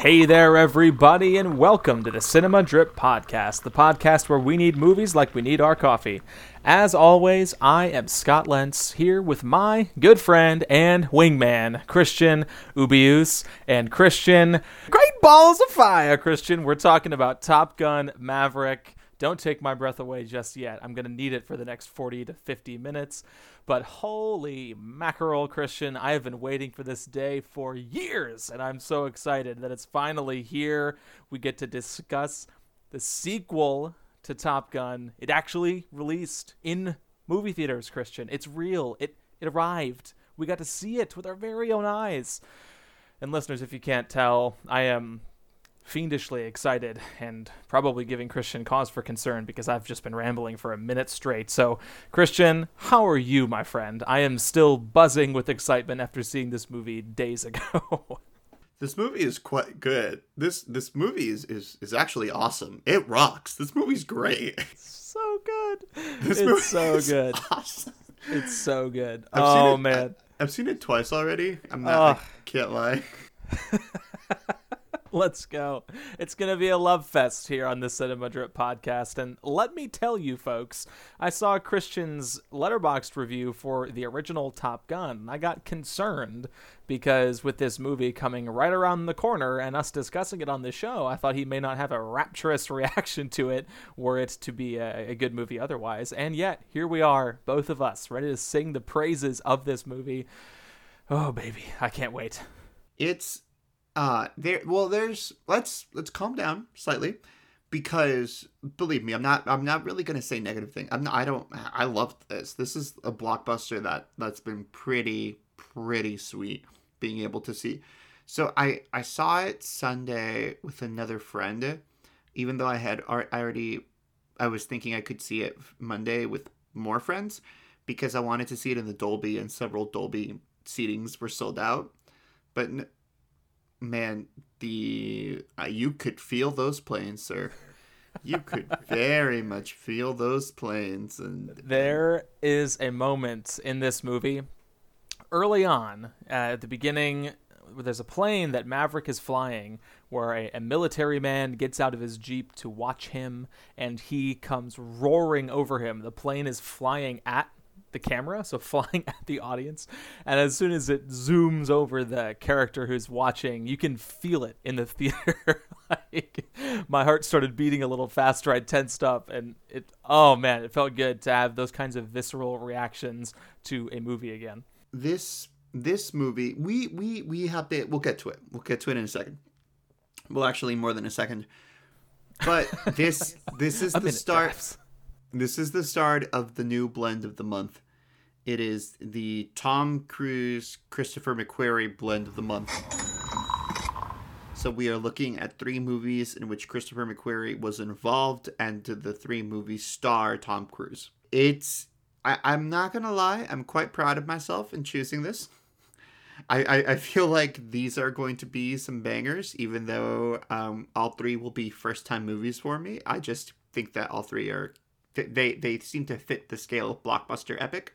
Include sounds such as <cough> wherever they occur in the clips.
Hey there, everybody, and welcome to the Cinema Drip Podcast, the podcast where we need movies like we need our coffee. As always, I am Scott Lentz here with my good friend and wingman, Christian Ubius. And Christian, great balls of fire, Christian. We're talking about Top Gun Maverick. Don't take my breath away just yet. I'm going to need it for the next 40 to 50 minutes. But holy mackerel, Christian, I have been waiting for this day for years, and I'm so excited that it's finally here. We get to discuss the sequel to Top Gun. It actually released in movie theaters, Christian. It's real. It it arrived. We got to see it with our very own eyes. And listeners, if you can't tell, I am fiendishly excited and probably giving Christian cause for concern because I've just been rambling for a minute straight. So, Christian, how are you, my friend? I am still buzzing with excitement after seeing this movie days ago. <laughs> this movie is quite good. This this movie is is, is actually awesome. It rocks. This movie's great. so good. This it's so good. Awesome. It's so good. I've oh it, man. I, have seen it twice already. I'm not I can't lie. <laughs> <laughs> Let's go. It's going to be a love fest here on the Cinema Drip podcast. And let me tell you, folks, I saw Christian's Letterboxd review for the original Top Gun. I got concerned because with this movie coming right around the corner and us discussing it on the show, I thought he may not have a rapturous <laughs> reaction to it were it to be a, a good movie otherwise. And yet, here we are, both of us, ready to sing the praises of this movie. Oh, baby, I can't wait. It's uh there well there's let's let's calm down slightly because believe me i'm not i'm not really to say negative thing. I'm not i don't i love this. This is a blockbuster that that's been pretty pretty sweet being able to see. So i i saw it sunday with another friend even though i had i already i was thinking i could see it monday with more friends because i wanted to see it in the dolby and several dolby seatings were sold out. But man, the uh, you could feel those planes, sir. You could <laughs> very much feel those planes, and there is a moment in this movie early on uh, at the beginning. There's a plane that Maverick is flying where a, a military man gets out of his Jeep to watch him and he comes roaring over him. The plane is flying at the camera, so <laughs> flying at the audience. And as soon as it zooms over the character who's watching, you can feel it in the <laughs> theater. like my heart started beating a little faster. I tensed up, and it. Oh man, it felt good to have those kinds of visceral reactions to a movie again. This this movie, we we we have to. We'll get to it. We'll get to it in a second. Well, actually, more than a second. But this this is <laughs> the start. This is the start of the new blend of the month. It is the Tom Cruise Christopher McQuarrie blend of the month. So we are looking at three movies in which Christopher McQuarrie was involved, and the three movies star Tom Cruise. It's I, I'm not gonna lie, I'm quite proud of myself in choosing this. I, I, I feel like these are going to be some bangers, even though um, all three will be first time movies for me. I just think that all three are they they seem to fit the scale of blockbuster epic.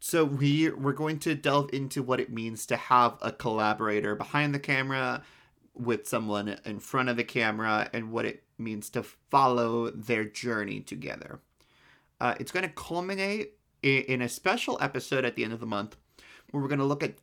So we we're going to delve into what it means to have a collaborator behind the camera with someone in front of the camera and what it means to follow their journey together. Uh, it's going to culminate in, in a special episode at the end of the month where we're going to look at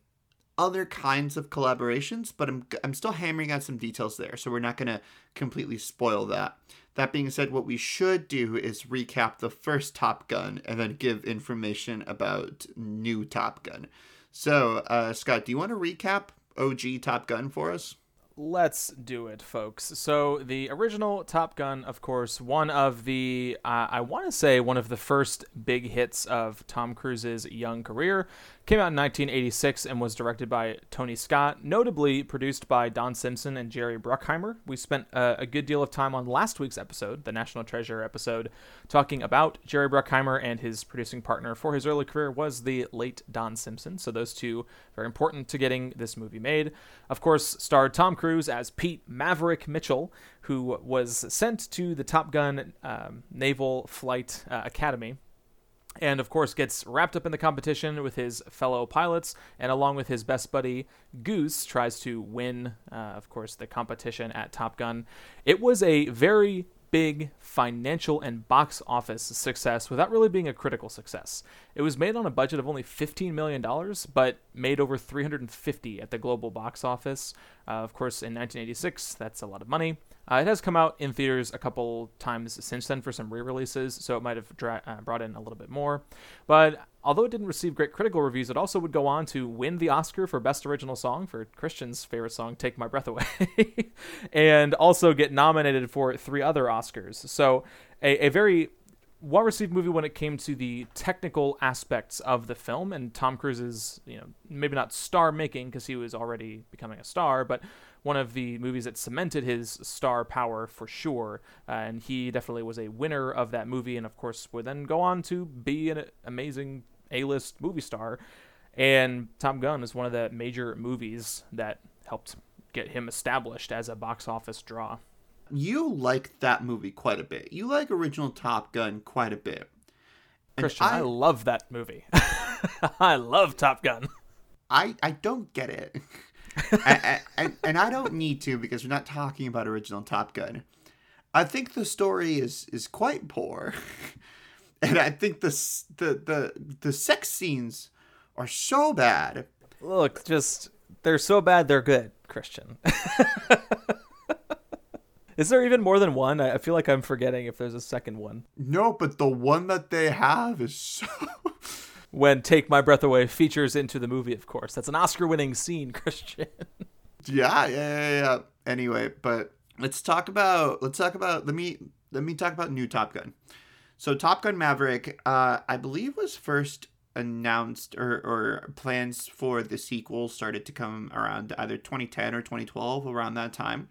other kinds of collaborations, but I'm, I'm still hammering out some details there, so we're not going to completely spoil that. That being said, what we should do is recap the first Top Gun and then give information about new Top Gun. So, uh, Scott, do you want to recap OG Top Gun for us? Let's do it, folks. So, the original Top Gun, of course, one of the, uh, I want to say, one of the first big hits of Tom Cruise's young career. Came out in 1986 and was directed by Tony Scott, notably produced by Don Simpson and Jerry Bruckheimer. We spent uh, a good deal of time on last week's episode, the National Treasure episode, talking about Jerry Bruckheimer and his producing partner for his early career was the late Don Simpson. So those two very important to getting this movie made. Of course, starred Tom Cruise as Pete Maverick Mitchell, who was sent to the Top Gun um, Naval Flight uh, Academy and of course gets wrapped up in the competition with his fellow pilots and along with his best buddy goose tries to win uh, of course the competition at top gun. It was a very big financial and box office success without really being a critical success. It was made on a budget of only $15 million, but made over 350 at the global box office. Uh, of course, in 1986, that's a lot of money. Uh, it has come out in theaters a couple times since then for some re-releases, so it might have dra- uh, brought in a little bit more. But although it didn't receive great critical reviews, it also would go on to win the Oscar for Best Original Song for Christian's favorite song, "Take My Breath Away," <laughs> and also get nominated for three other Oscars. So a, a very well received movie when it came to the technical aspects of the film and Tom Cruise's, you know, maybe not star making because he was already becoming a star, but one of the movies that cemented his star power for sure. Uh, and he definitely was a winner of that movie, and of course would then go on to be an amazing A-list movie star. And Top Gun is one of the major movies that helped get him established as a box office draw. You like that movie quite a bit. You like original Top Gun quite a bit. And Christian, I, I love that movie. <laughs> I love Top Gun. I I don't get it. <laughs> and, and, and I don't need to because we're not talking about original Top Gun. I think the story is is quite poor, <laughs> and I think the the the the sex scenes are so bad. Look, just they're so bad they're good, Christian. Is there even more than one? I feel like I'm forgetting if there's a second one. No, but the one that they have is so <laughs> when Take My Breath Away features into the movie, of course. That's an Oscar winning scene, <laughs> Christian. yeah, yeah, yeah, yeah. Anyway, but let's talk about let's talk about let me let me talk about new Top Gun. So Top Gun Maverick, uh, I believe was first announced or, or plans for the sequel started to come around either 2010 or 2012 around that time.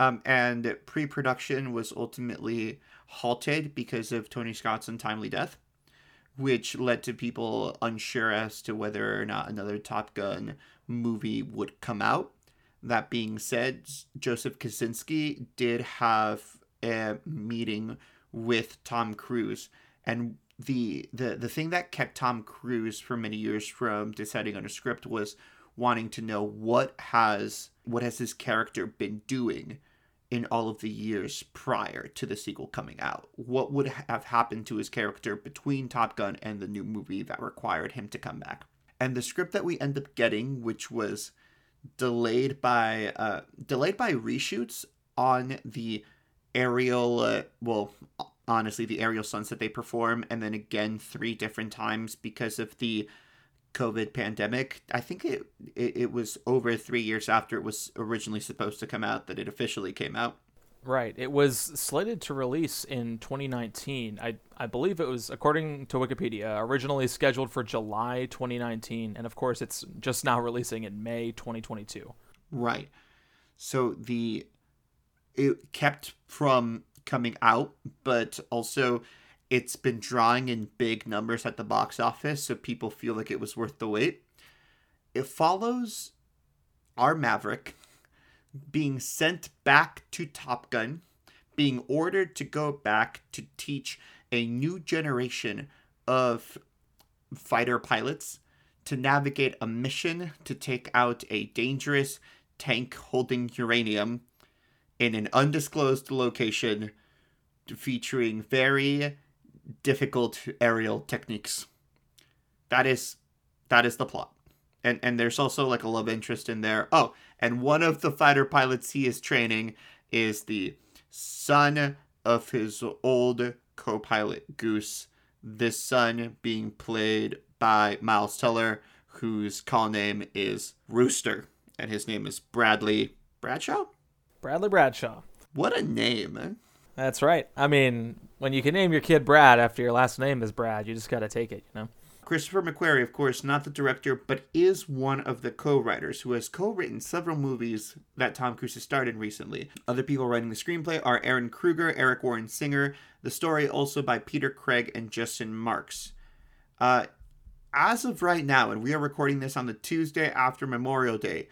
Um, and pre-production was ultimately halted because of Tony Scott's untimely death which led to people unsure as to whether or not another Top Gun movie would come out. That being said, Joseph Kosinski did have a meeting with Tom Cruise, and the the the thing that kept Tom Cruise for many years from deciding on a script was wanting to know what has what has his character been doing in all of the years prior to the sequel coming out. What would have happened to his character between Top Gun and the new movie that required him to come back? And the script that we end up getting, which was delayed by uh, delayed by reshoots on the aerial, uh, well, honestly, the aerial stunts that they perform, and then again three different times because of the COVID pandemic. I think it, it, it was over three years after it was originally supposed to come out that it officially came out. Right. It was slated to release in 2019. I I believe it was according to Wikipedia originally scheduled for July 2019 and of course it's just now releasing in May 2022. Right. So the it kept from coming out but also it's been drawing in big numbers at the box office, so people feel like it was worth the wait. It follows our Maverick being sent back to Top Gun, being ordered to go back to teach a new generation of fighter pilots to navigate a mission to take out a dangerous tank holding uranium in an undisclosed location featuring very difficult aerial techniques. That is that is the plot. And and there's also like a love interest in there. Oh, and one of the fighter pilots he is training is the son of his old co-pilot Goose. This son being played by Miles Teller, whose call name is Rooster, and his name is Bradley Bradshaw. Bradley Bradshaw. What a name! Eh? That's right. I mean, when you can name your kid Brad after your last name is Brad, you just got to take it, you know? Christopher McQuarrie, of course, not the director, but is one of the co writers who has co written several movies that Tom Cruise has starred in recently. Other people writing the screenplay are Ehren Kruger, Eric Warren Singer, the story also by Peter Craig and Justin Marks. Uh, as of right now, and we are recording this on the Tuesday after Memorial Day,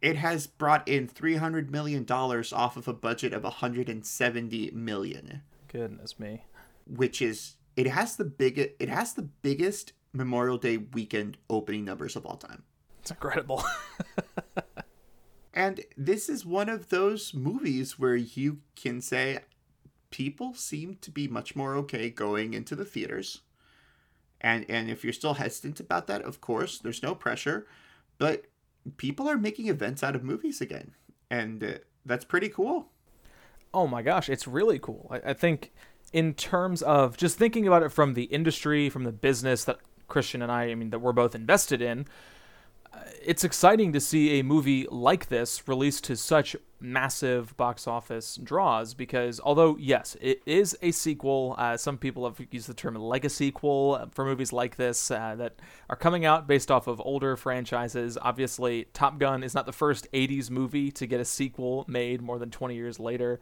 it has brought in $300 million off of a budget of $170 million. Goodness me. Which is it has the biggest it has the biggest Memorial Day weekend opening numbers of all time. It's incredible. <laughs> and this is one of those movies where you can say people seem to be much more okay going into the theaters. And and if you're still hesitant about that, of course, there's no pressure, but people are making events out of movies again. And uh, that's pretty cool. Oh my gosh, it's really cool. I, I think in terms of just thinking about it from the industry, from the business that Christian and I, I mean, that we're both invested in, it's exciting to see a movie like this released to such massive box office draws because although yes it is a sequel uh, some people have used the term legacy sequel for movies like this uh, that are coming out based off of older franchises. Obviously top gun is not the first 80s movie to get a sequel made more than 20 years later.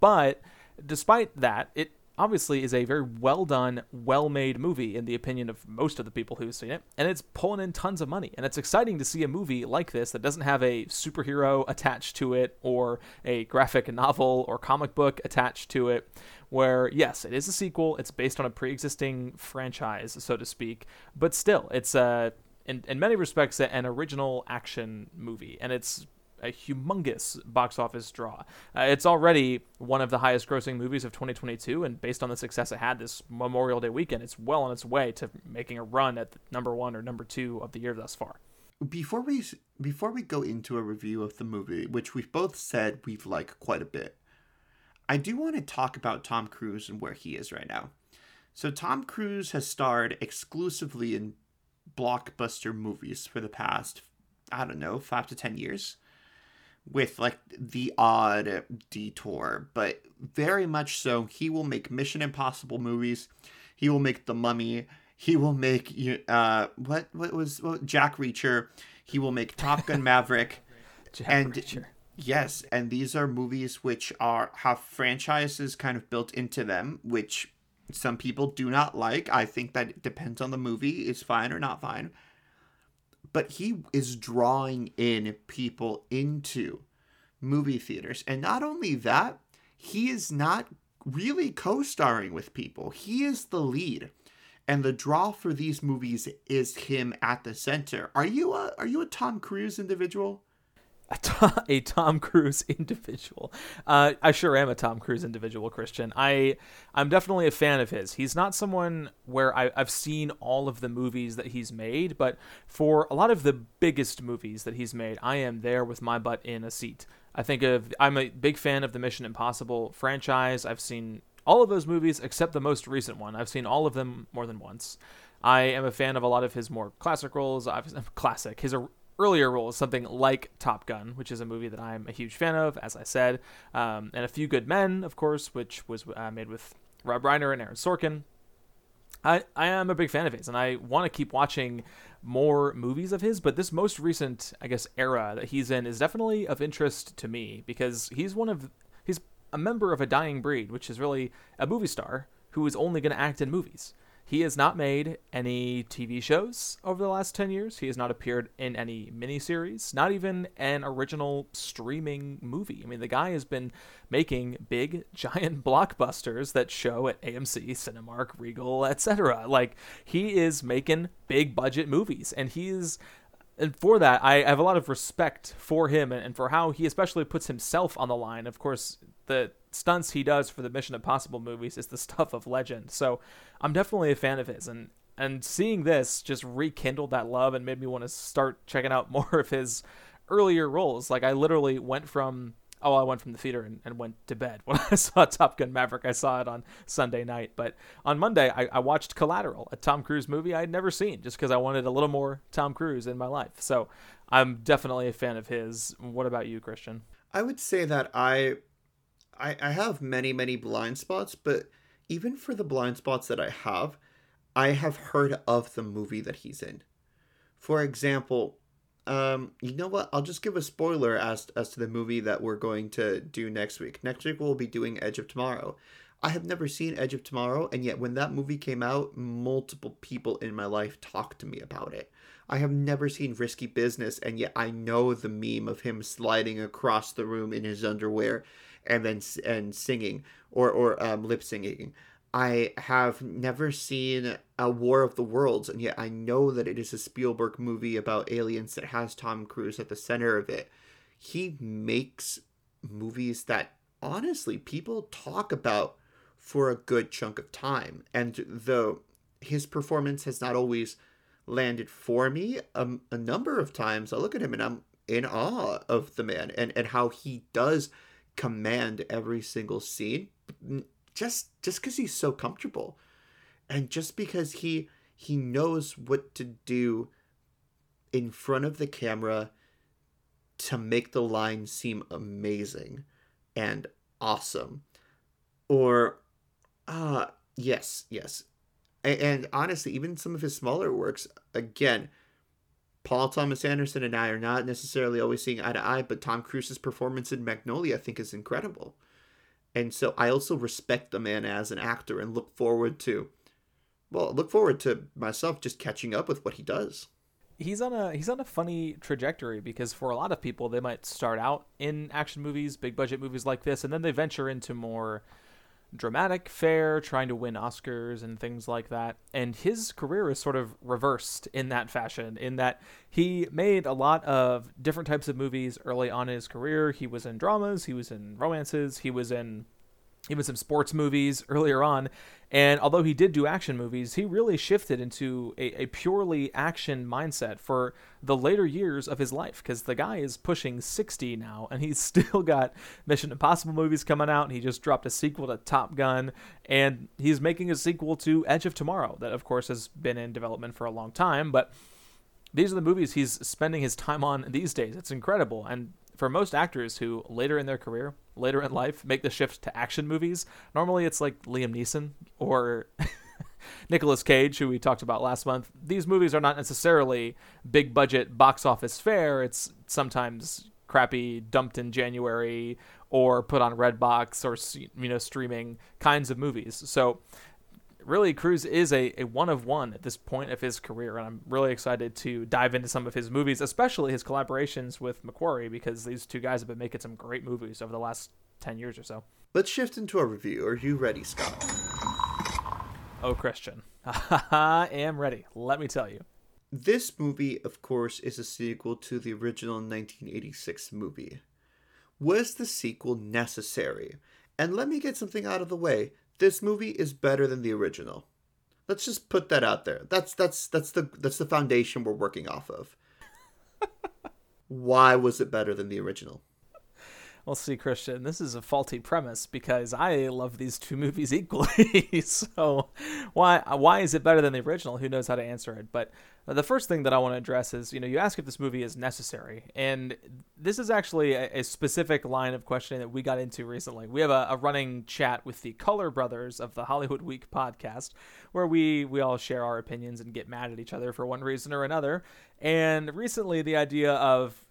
But despite that it obviously is a very well done, well made movie in the opinion of most of the people who've seen it, and it's pulling in tons of money. And it's exciting to see a movie like this that doesn't have a superhero attached to it or a graphic novel or comic book attached to it. Where, yes, it is a sequel, it's based on a pre existing franchise, so to speak, but still, it's a. In, in many respects, an original action movie, and it's a humongous box office draw. Uh, it's already one of the highest grossing movies of 2022, and based on the success it had this Memorial Day weekend, it's well on its way to making a run at number one or number two of the year thus far. Before we before we go into a review of the movie, which we've both said we've liked quite a bit, I do want to talk about Tom Cruise and where he is right now. So Tom Cruise has starred exclusively in blockbuster movies for the past I don't know five to ten years with like the odd detour, but very much so. He will make Mission Impossible movies. He will make The Mummy. He will make uh what what was what, Jack Reacher. He will make Top Gun <laughs> Maverick. Jack and Reacher. yes, and these are movies which are have franchises kind of built into them, which some people do not like. I think that it depends on the movie is fine or not fine but he is drawing in people into movie theaters. And not only that, he is not really co starring with people, he is the lead. And the draw for these movies is him at the center. Are you a are you a Tom Cruise individual? A Tom, a Tom Cruise <laughs> individual. Uh, I sure am a Tom Cruise individual, Christian. I I'm definitely a fan of his. He's not someone where I, I've seen all of the movies that he's made, but for a lot of the biggest movies that he's made, I am there with my butt in a seat. I think of I'm a big fan of the Mission Impossible franchise. I've seen all of those movies except the most recent one. I've seen all of them more than once. I am a fan of a lot of his more classic roles. I've, <laughs> classic his earlier roles, something like Top Gun, which is a movie that I'm a huge fan of, as I said, um, and A Few Good Men, of course, which was uh, made with Rob Reiner and Aaron Sorkin. I, I am a big fan of his, and I want to keep watching more movies of his. But this most recent, I guess, era that he's in is definitely of interest to me because he's one of he's a member of a dying breed, which is really a movie star who is only going to act in movies. He has not made any TV shows over the last 10 years. He has not appeared in any miniseries, not even an original streaming movie. I mean, the guy has been making big, <laughs> giant blockbusters that show at AMC, Cinemark, Regal, etc. Like, he is making big budget movies, and he's and for that, I have a lot of respect for him and, for how he especially puts himself on the line. Of course, the stunts he does for the Mission Impossible movies is the stuff of legend. So I'm definitely a fan of his, and and seeing this just rekindled that love and made me want to start checking out <laughs> more of his earlier roles. Like I literally went from oh I went from the theater and, and went to bed <laughs> when I saw Top Gun Maverick. I saw it on Sunday night, but on Monday I, I watched Collateral, a Tom Cruise movie I had never seen, just because I wanted a little more Tom Cruise in my life. So I'm definitely a fan of his. What about you, Christian? I would say that I I, I have many, many blind spots, but even for the blind spots that I have, I have heard of the movie that he's in. For example, um, you know what? I'll just give a spoiler as as to the movie that we're going to do next week. Next week we'll be doing Edge of Tomorrow. I have never seen Edge of Tomorrow, and yet when that movie came out, multiple people in my life talked to me about it. I have never seen Risky Business, and yet I know the meme of him sliding across the room in his underwear and then and singing or or um, lip singing. I have never seen a War of the Worlds, and yet I know that it is a Spielberg movie about aliens that has Tom Cruise at the center of it. He makes movies that honestly people talk about for a good chunk of time. And though his performance has not always landed for me a, a number of times, I look at him and I'm in awe of the man and, and how he does command every single scene just just because he's so comfortable. And just because he he knows what to do in front of the camera to make the line seem amazing and awesome. Or uh yes yes. And, and honestly even some of his smaller works again Paul Thomas Anderson and I are not necessarily always seeing eye to eye, but Tom Cruise's performance in Magnolia I think is incredible. And so I also respect the man as an actor and look forward to well, look forward to myself just catching up with what he does. He's on a he's on a funny trajectory because for a lot of people they might start out in action movies, big budget movies like this and then they venture into more dramatic fare, trying to win Oscars and things like that. And his career is sort of reversed in that fashion, in that he made a lot of different types of movies early on in his career. He was in dramas, he was in romances, he was in even some sports movies earlier on. And although he did do action movies, he really shifted into a, a purely action mindset for the later years of his life because the guy is pushing 60 now and he's <laughs> still got Mission Impossible movies coming out. And he just dropped a sequel to Top Gun and he's making a sequel to Edge of Tomorrow that, of course, has been in development for a long time. But these are the movies he's spending his time on these days. It's incredible. And for most actors who later in their career, later in life, make the shift to action movies, normally it's like Liam Neeson or <laughs> Nicolas Cage, who we talked about last month. These movies are not necessarily big budget box office fare. It's sometimes crappy, dumped in January, or put on Redbox or you know streaming kinds of movies. So really Cruise is a, a one of one at this point of his career, and I'm really excited to dive into some of his movies, especially his collaborations with McQuarrie, because these two guys have been making some great movies over the last ten years or so. Let's shift into a review. Are you ready, Scott? Oh, Christian, <laughs> I am ready. Let me tell you. This movie, of course, is a sequel to the original 1986 movie. Was the sequel necessary? And let me get something out of the way this movie is better than the original. Let's just put that out there. That's that's that's the that's the foundation we're working off of. <laughs> Why was it better than the original? Well, see, Christian, this is a faulty premise because I love these two movies <laughs> equally. so, why why is it better than the original? Who knows how to answer it? But the first thing that I want to address is, you know, you ask if this movie is necessary, and this is actually a, a specific line of questioning that we got into recently. We have a, a, running chat with the Color Brothers of the Hollywood Week podcast, where we we all share our opinions and get mad at each other for one reason or another. And recently, the idea of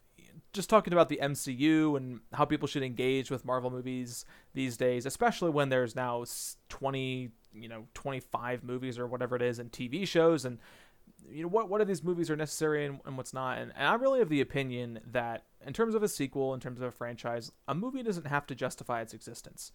just talking about the MCU and how people should engage with Marvel movies these days, especially when there's now 20, you know, 25 movies or whatever it is and TV shows and you know what what of these movies are necessary and, and what's not and, and I really have the opinion that in terms of a sequel in terms of a franchise a movie doesn't have to justify its existence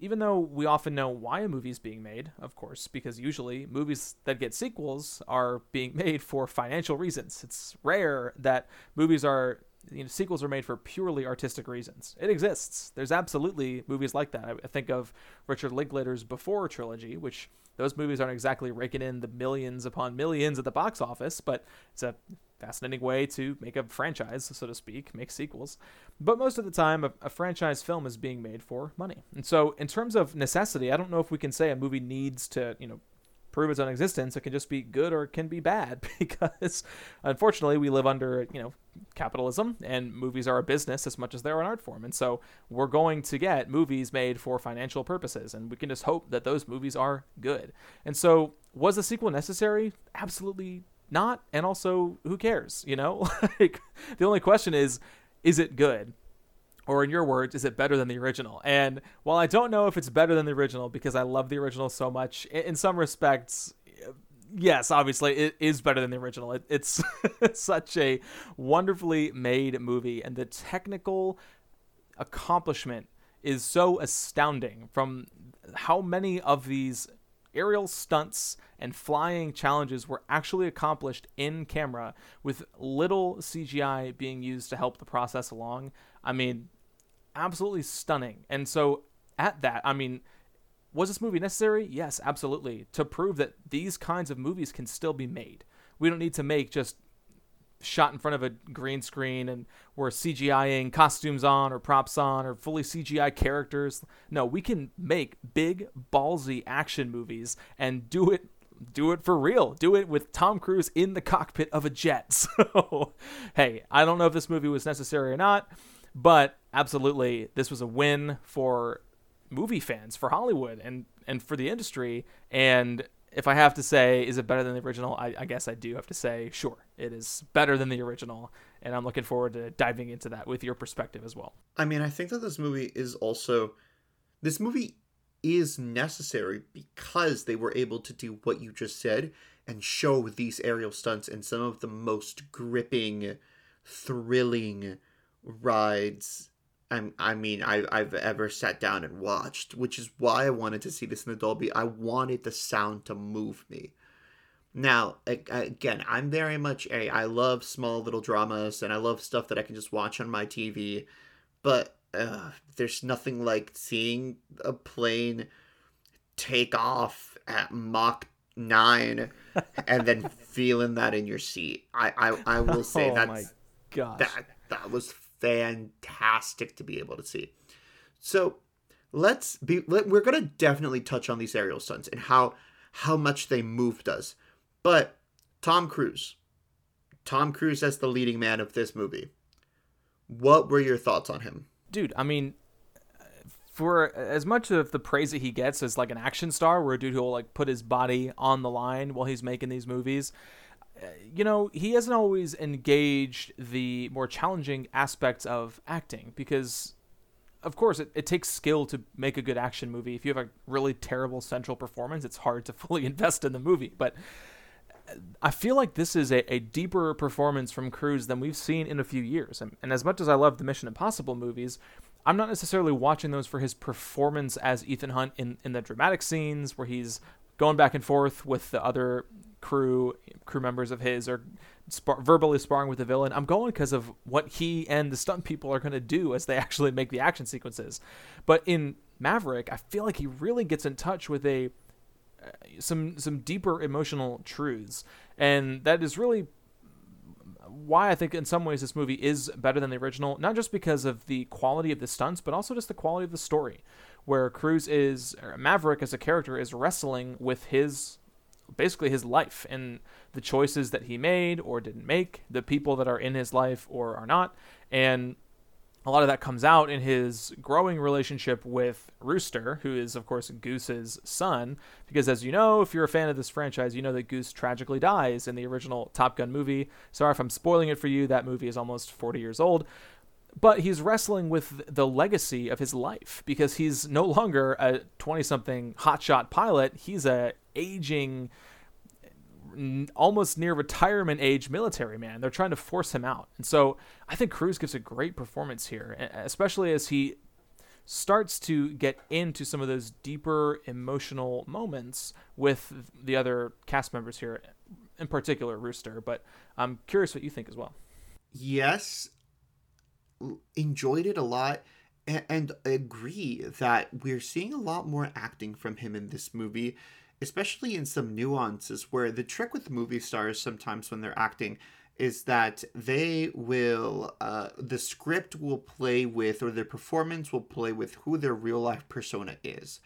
even though we often know why a movie is being made, of course, because usually movies that get sequels are being <laughs> made for financial reasons. It's rare that movies are you know, sequels are made for purely artistic reasons. It exists. There's absolutely movies like that. I think of Richard Linklater's Before trilogy, which those movies aren't exactly raking in the millions upon millions at the box office, but it's a fascinating way to make a franchise, so to speak, make sequels. But most of the time, a, a, franchise film is being made for money. And so, in terms of necessity, I don't know if we can say a movie needs to, you know, prove its own existence. It can just be good or it can be bad <laughs> because unfortunately we live under, you know, capitalism and movies are a business as much as they're an art form. And so we're going to get movies made for financial purposes and we can just hope that those movies are good. And so was the sequel necessary? Absolutely not. And also who cares, you know? <laughs> like the only question is is it good? Or in your words, is it better than the original? And while I don't know if it's better than the original because I love the original so much, in some respects, yes, obviously it is better than the original. It, it's <laughs> such a wonderfully made movie, and the technical accomplishment is so astounding from how many of these aerial stunts and flying challenges were actually accomplished in camera with little CGI being used to help the process along. I mean, absolutely stunning. And so, at that, I mean, was this movie necessary? Yes, absolutely. To prove that these kinds of movies can still be made. We don't need to make just shot in front of a green screen and we're CGIing costumes on or props on or fully CGI characters. No, we can make big ballsy action movies and do it do it for real. Do it with Tom Cruise in the cockpit of a jet. <laughs> So, hey, I don't know if this movie was necessary or not, but absolutely this was a win for movie fans, for Hollywood and and for the industry and if I have to say, is it better than the original? I, I, guess I do have to say, sure, it is better than the original, and I'm looking forward to diving into that with your perspective as well. I mean, I think that this movie is also, this movie is necessary because they were able to do what you just said and show these aerial stunts in some of the most gripping, thrilling rides I'm, I mean, I, I've ever sat down and watched, which is why I wanted to see this in the Dolby. I wanted the sound to move me. Now, again, I'm very much a. I love small little dramas and I love stuff that I can just watch on my TV, but uh, there's nothing like seeing a plane take off at Mach 9 and then <laughs> feeling that in your seat. I, I, I will say oh that's, that, that was fantastic to be able to see. So let's be let, we're gonna definitely touch on these aerial stunts and how how much they moved us. But Tom Cruise, Tom Cruise as the leading man of this movie. What were your thoughts on him? Dude, I mean, for as much of the praise that he gets as like an action star, where a dude who will like put his body on the line while he's making these movies, you know, he hasn't always engaged the more challenging aspects of acting because, of course, it, it takes skill to make a good action movie. If you have a really terrible central performance, it's hard to <laughs> fully invest in the movie. But uh, I feel like this is a, a deeper performance from Cruise than we've seen in a few years. And, and as much as I love the Mission Impossible movies, I'm not necessarily watching those for his performance as Ethan Hunt in, in the dramatic scenes where he's going back and forth with the other crew crew members of his are spar- verbally sparring with the villain. I'm going because of what he and the stunt people are going to do as they <laughs> actually make the action sequences. But in Maverick, I feel like he really gets in touch with a uh, some some deeper emotional truths, and that is really why I think in some ways this movie is better than the original. Not just because of the quality of the stunts, but also just the quality of the story, where Cruise is Maverick as a character is wrestling with his basically his life and the choices that he made or didn't make, the people that are in his life or are not. And a lot of that comes out in his growing relationship with Rooster, who is, of course, Goose's son. Because, as you know, if you're a fan of this franchise, you know that Goose tragically dies in the original Top Gun movie. Sorry if I'm spoiling it for you. That movie is almost 40 years old. But he's wrestling with the legacy of his life because he's no longer a 20 something hotshot pilot. He's a aging almost near retirement age military man. They're trying to force him out. And so I think Cruise gives a great performance here, especially as he starts to get into some of those deeper emotional moments with the other cast members here, in particular Rooster. But I'm curious what you think as well. Yes, enjoyed it a lot and agree that we're seeing a lot more acting from him in this movie especially in some nuances where the trick with movie stars sometimes when they're acting is that they will uh, the script will play with or their performance will play with who their real life persona is.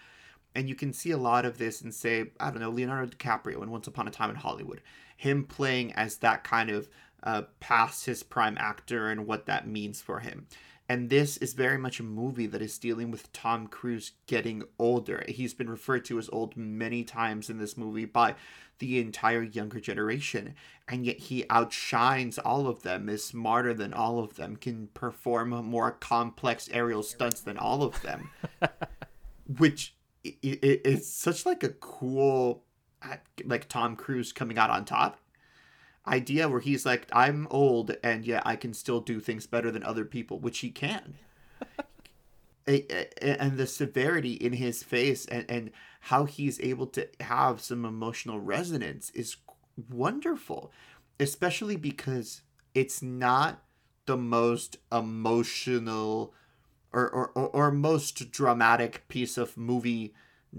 And you can see a lot of this and say i don't know leonardo dicaprio in once upon a time in hollywood. Him playing as that kind of uh, past his prime actor and what that means for him and this is very much a movie that is dealing with Tom Cruise getting older. He's been referred to as old many times in this movie by the entire younger generation. And yet he outshines all of them, is smarter than all of them, can perform more complex aerial stunts than all of them. <laughs> Which it's such like a cool like Tom Cruise coming out on top idea where he's like, I'm old and yet I can still do things better than other people, which he can. <laughs> and the severity in his face and, and how he's able to have some emotional resonance is wonderful especially because it's not the most emotional or, or, or, most dramatic piece of movie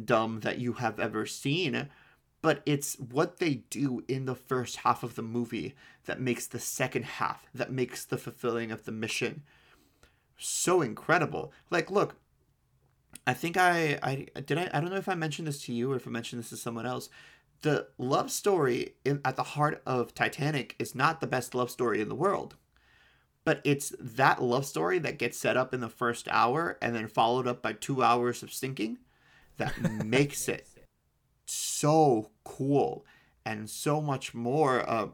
dumb that you have ever seen but it's what they do in the first half of the movie that makes the second half that makes the fulfilling of the mission so incredible. Like, look, I think I I did I I don't know if I mentioned this to you or if I mentioned this to someone else. The love story in, at the heart of Titanic is not the best love story in the world. But it's that love story that gets set up in the first hour and then followed up by 2 hours of sinking that <laughs> makes it so cool and so much more uh,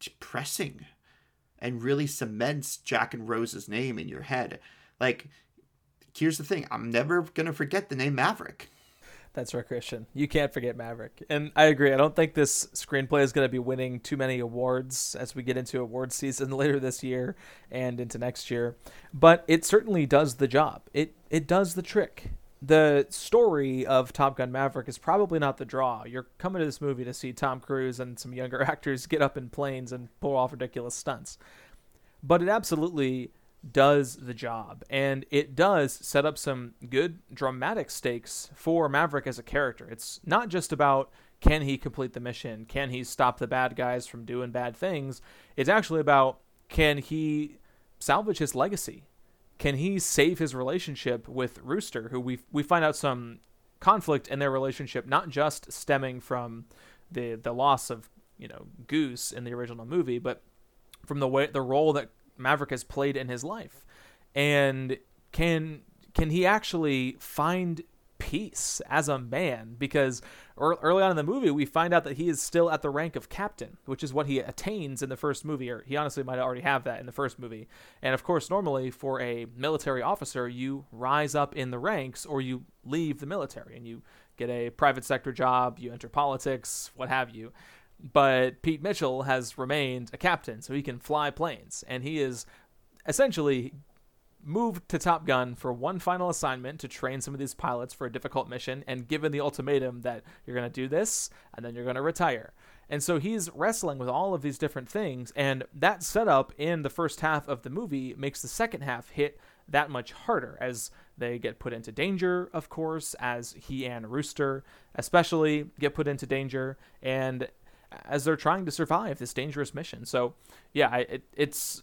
depressing and really cements Jack and Rose's name in your head. Like, here's the thing I'm never going to forget the name Maverick. That's right, Christian. You can't forget Maverick. And I agree. I don't think this screenplay is going to be winning too many awards as we get into award <laughs> season later this year and into next year. But it certainly does the job. It it does the trick the story of Top Gun Maverick is probably not the draw. You're coming to this movie to see Tom Cruise and some younger <laughs> actors get up in planes and pull off ridiculous stunts. But it absolutely does the job. And it does set up some good dramatic stakes for Maverick as a character. It's not just about can he complete the mission? Can he stop the bad guys from doing bad things? It's actually about can he salvage his legacy? Can he save his relationship with Rooster, who we we find out some conflict in their relationship, not just stemming from the the loss of you know Goose in the original movie, but from the way the role that Maverick has played in his life, and can can he actually find peace as a man because early on in the movie we find out that he is still at the rank of captain which is what he attains in the first movie or he honestly might already have that in the first movie. And of course normally for a military officer you rise up in the ranks or you leave the military and you get a private sector job you enter politics what have you. But Pete Mitchell has remained a captain so he can fly planes. And he is essentially moved to Top Gun for one final assignment to train some of these pilots for a difficult mission and given the ultimatum that you're going to do this and then you're going to retire. And so he's wrestling with all of these different things and that setup in the first half of the movie makes the second half hit that much harder as they get put into danger, of course, as he and Rooster especially get put into danger and as they're trying to survive this dangerous mission. So, yeah, it, it's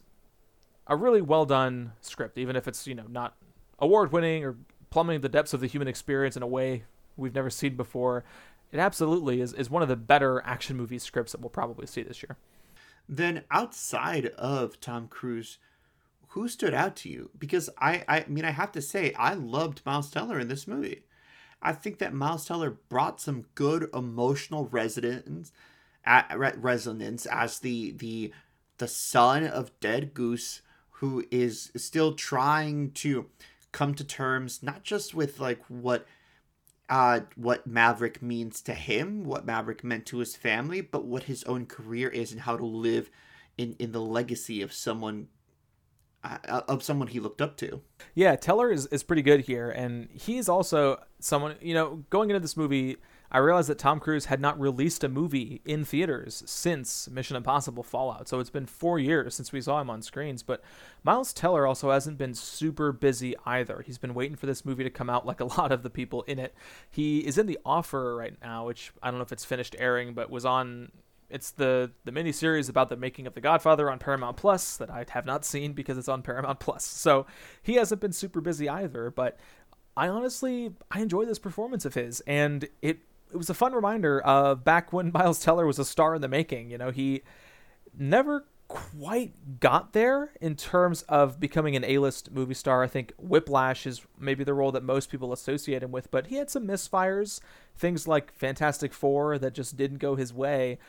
a really well done script, even if it's you know not award winning or plumbing the depths of the human experience in a way we've never seen before. It absolutely is, is one of the better action movie scripts that we'll probably see this year. Then outside of Tom Cruise, who stood out to you? Because I, I mean, I have to say, I loved Miles Teller in this movie. I think that Miles Teller brought some good emotional resonance, resonance as the the the son of Dead Goose who is still trying to come to terms not just with like what uh what Maverick means to him, what Maverick meant to his family, but what his own career is and how to live in in the legacy of someone Uh, of someone he looked up to. Yeah, Teller is, is pretty good here, and he's also someone you know going into this movie I realized that Tom Cruise had not released a movie in theaters since Mission Impossible Fallout. So it's been four years since we saw him on screens. But Miles Teller also hasn't been super busy either. He's been waiting for this movie to come out like a lot of the people in it. He is in The Offer right now, which I don't know if it's finished airing, but was on. It's the the mini series about the making of The Godfather on Paramount Plus that I have not seen because it's on Paramount Plus. So he hasn't been super busy either. But I honestly I enjoy this performance of his, and it it was a fun reminder of back when <laughs> Miles Teller was a star in the making. You know, he never quite got there in terms of becoming an A-list movie star. I think Whiplash is maybe the role that most people associate him with, but he had some misfires, things like Fantastic Four that just didn't go his way.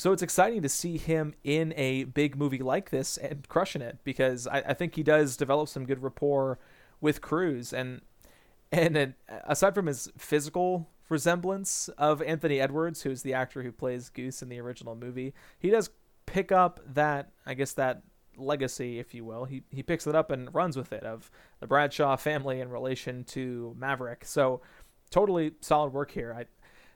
So it's exciting to see him in a big movie like this and crushing it because I, I think he does develop some good rapport with Cruise and and aside from his physical resemblance of Anthony Edwards, who's the actor who plays Goose in the original movie. He does pick up that, I guess, that legacy, if you will. He he picks it up and runs with it of the Bradshaw family in relation to Maverick. So totally solid work here. I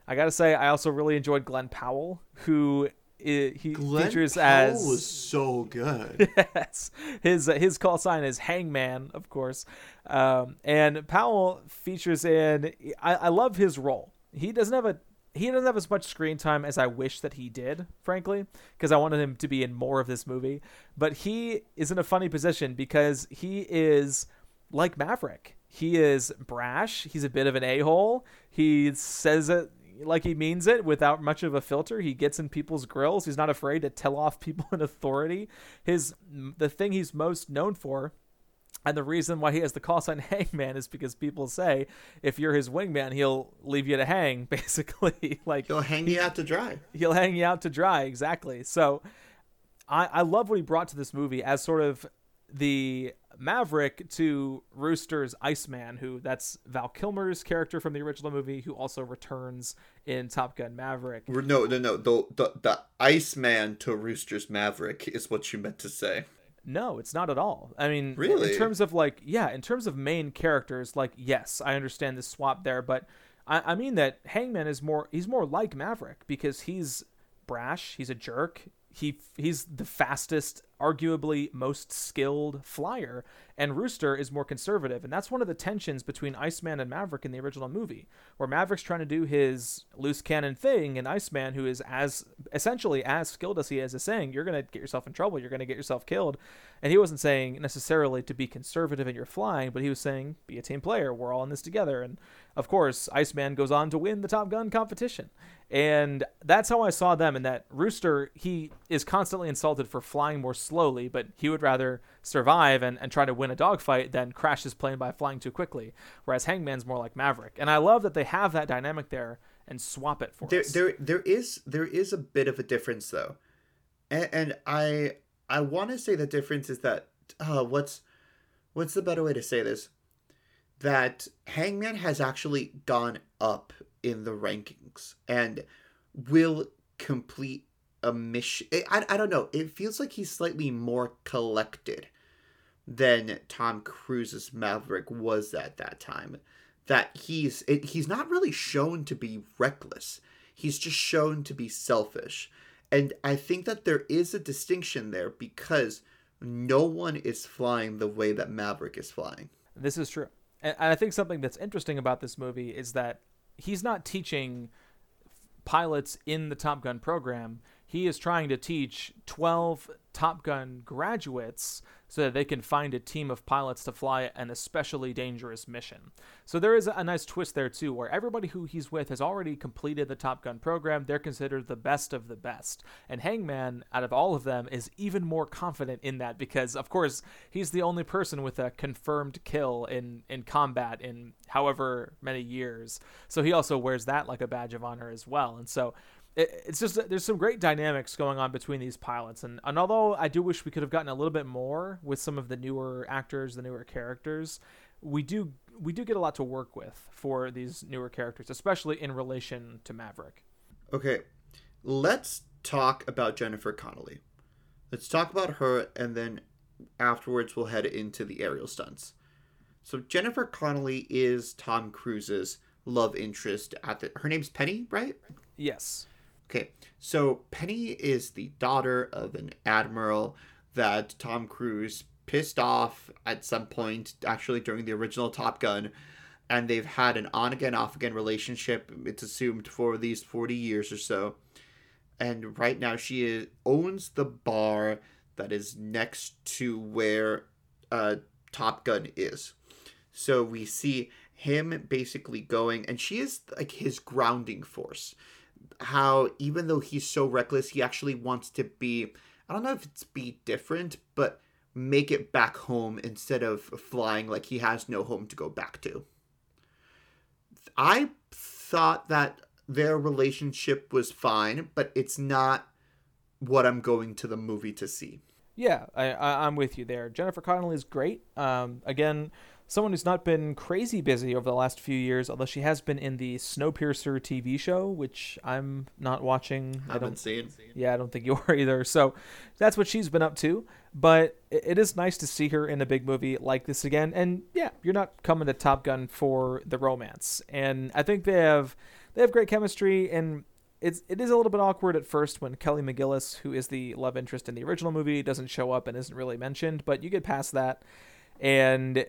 I gotta say I also really enjoyed Glen Powell, who he Glen features Powell as was so good. <laughs> yes, his his call sign is Hangman, of course, um, and Powell features in. I, I love his role. He doesn't have a he doesn't have as much screen time as I wish that he did, frankly, because I wanted him to be in more of this movie. But he is in a funny position because he is like Maverick. He is brash. He's a bit of an a hole. He says it like he means it without much of a filter. He gets in people's grills. He's not afraid to tell off people <laughs> in authority. His the thing he's most known for and the reason why he has the call sign <laughs> Hangman is because people say if you're his wingman, he'll leave you to hang, <laughs> basically. like He'll hang you out to dry. He'll hang you out to dry, exactly. So I, I love what he brought to this movie as sort of the Maverick to Rooster's Iceman, who that's Val Kilmer's character from the original movie, who also returns in Top Gun Maverick. No, no, no. The the, the Iceman to Rooster's Maverick is what you meant to say. No, it's not at all. I mean, really, in terms of like, yeah, in terms of main characters, like, yes, I understand the swap there, but I, I mean that Hangman is more, he's more like Maverick because he's brash, he's a jerk, he he's the fastest, arguably most skilled flyer, and Rooster is more conservative, and that's one of the tensions between Iceman and Maverick in the original movie, where Maverick's trying to do his loose cannon thing, and Iceman, who is as essentially as skilled as he is, is saying, "You're gonna get yourself in trouble. You're gonna get yourself killed," and he wasn't saying necessarily to be conservative in your flying, but he was saying, "Be a team player. We're all in this together." And of course, Iceman goes on to win the Top Gun competition. And that's how I saw them. And that Rooster, he is constantly insulted for flying more slowly, but he would rather survive and, and try to win a dogfight than crash his plane by flying too quickly. Whereas Hangman's more like Maverick. And I love that they have that dynamic there and swap it for there, us. There, there is there is a bit of a difference though, and, and I I want to say the difference is that uh, what's what's the better way to say this? That Hangman has actually gone up in the rankings and will complete a mission. I, I don't know. It feels like he's slightly more collected than Tom Cruise's Maverick was at that time. That he's it, he's not really shown to be reckless. He's just shown to be selfish. And I think that there is a distinction there because no one is flying the way that Maverick is flying. This is true. And I think something that's interesting about this movie is that he's not teaching pilots in the Top Gun program. He is trying to teach 12 Top Gun graduates so that they can find a team of pilots to fly an especially dangerous mission. So there is a nice twist there too, where everybody who he's with has already completed the Top Gun program. They're considered the best of the best. And Hangman, out of all of them, is even more confident in that because, of course, he's the only person with a confirmed kill in, in combat in however many years. So he also wears that like a badge of honor as well. And so it's just there's some great dynamics going on between these pilots. And, and although i do wish we could have gotten a little bit more with some of the newer actors the newer characters we do we do get a lot to work with for these newer characters especially in relation to maverick. Okay let's talk about jennifer connelly. Let's talk about her and then afterwards we'll head into the aerial stunts. So jennifer connelly is tom cruise's love interest at the her name's penny right? Yes Okay, so Penny is the daughter of an admiral that Tom Cruise pissed off at some point, actually during the original Top Gun, and they've had an on again, off again relationship, it's assumed, for these 40 years or so. And right now she is, owns the bar that is next to where uh, Top Gun is. So we see him basically going, and she is like his grounding force how even though he's so reckless, he actually wants to be I don't know if it's be different, but make it back home instead of flying like he has no home to go back to. I thought that their relationship was fine, but it's not what I'm going to the movie to see. Yeah, I, I am with you there. Jennifer Connelly is great. Um, again, someone who's not been crazy busy over the last few years, although she has been in the Snowpiercer TV show, which I'm not watching. I haven't seen. Yeah, I don't think <laughs> you are either. So that's what she's been up to. but it is nice to see her in a big movie like this again. And yeah, you're not coming to Top Gun for the romance. And I think they have they have great chemistry and it's it is a little bit awkward at first when Kelly McGillis, who is the love interest in the original movie, doesn't show up and isn't really mentioned, but you get past that. And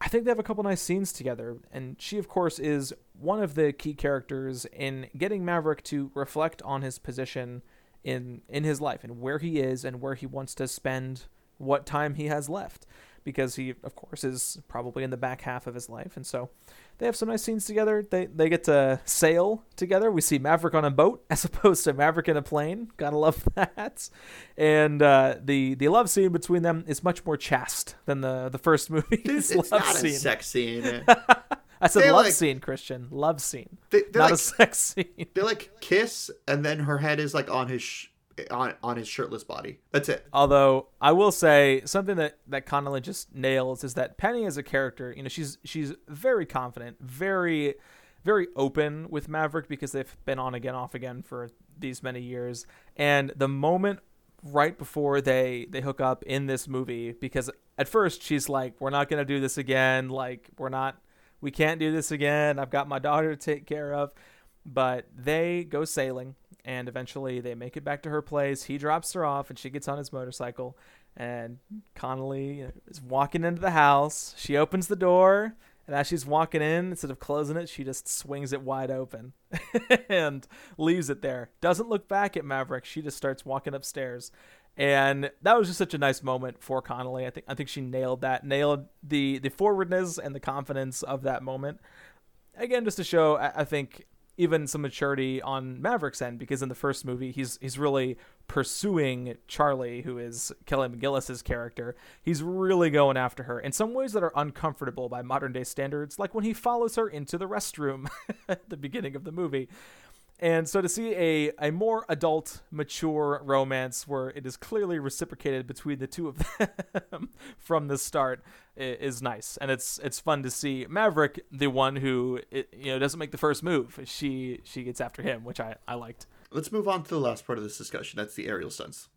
I think they have a couple nice scenes together, and she, of course, is one of the key characters in getting Maverick to reflect on his position in in his life and where he is and where he wants to spend what time he has left, because he, of course, is probably in the back half of his life, and so they have some nice scenes together. They they get to sail together. We see Maverick on a boat <laughs> as opposed to Maverick in a plane. Gotta love <laughs> that. And uh, the the love scene between them is much more chaste than the the first <laughs> movie. It's, it's not scene. a sex scene. I said they love like, scene, Christian. Love scene. They, not like, a sex scene. They like kiss, and then her head is like on his sh- on on his shirtless body. That's it. Although I will say something that that Connelly just nails is that Penny as a character, you know, she's she's very confident, very very open with Maverick because they've been on again off again for these many years. And the moment right before they they hook up in this movie because at first she's like we're not going to do this again, like we're not we can't do this again. I've got my daughter to take care of. But they go sailing and eventually they make it back to her place. He drops her off, and she gets on his motorcycle. And Connelly is walking into the house. She opens the door, and as she's walking in, instead of closing it, she just swings it wide open <laughs> and leaves it there. Doesn't look back at Maverick. She just starts walking upstairs. And that was just such a nice moment for Connelly. I think I think she nailed that, nailed the the forwardness and the confidence of that moment. Again, just to show, I, I think even some maturity on Maverick's end because in the first movie he's he's really pursuing Charlie, who is Kelly McGillis's character. He's really going after her in some ways that are uncomfortable by modern day standards, like when he follows her into the restroom <laughs> at the beginning of the movie. And so to see a, a more adult, mature romance where it is clearly reciprocated between the two of <laughs> them from the start is nice, and it's it's fun to see Maverick, the one who you know doesn't make the first move. She she gets after him, which I I liked. Let's move on to the last part of this discussion. That's the aerial stunts,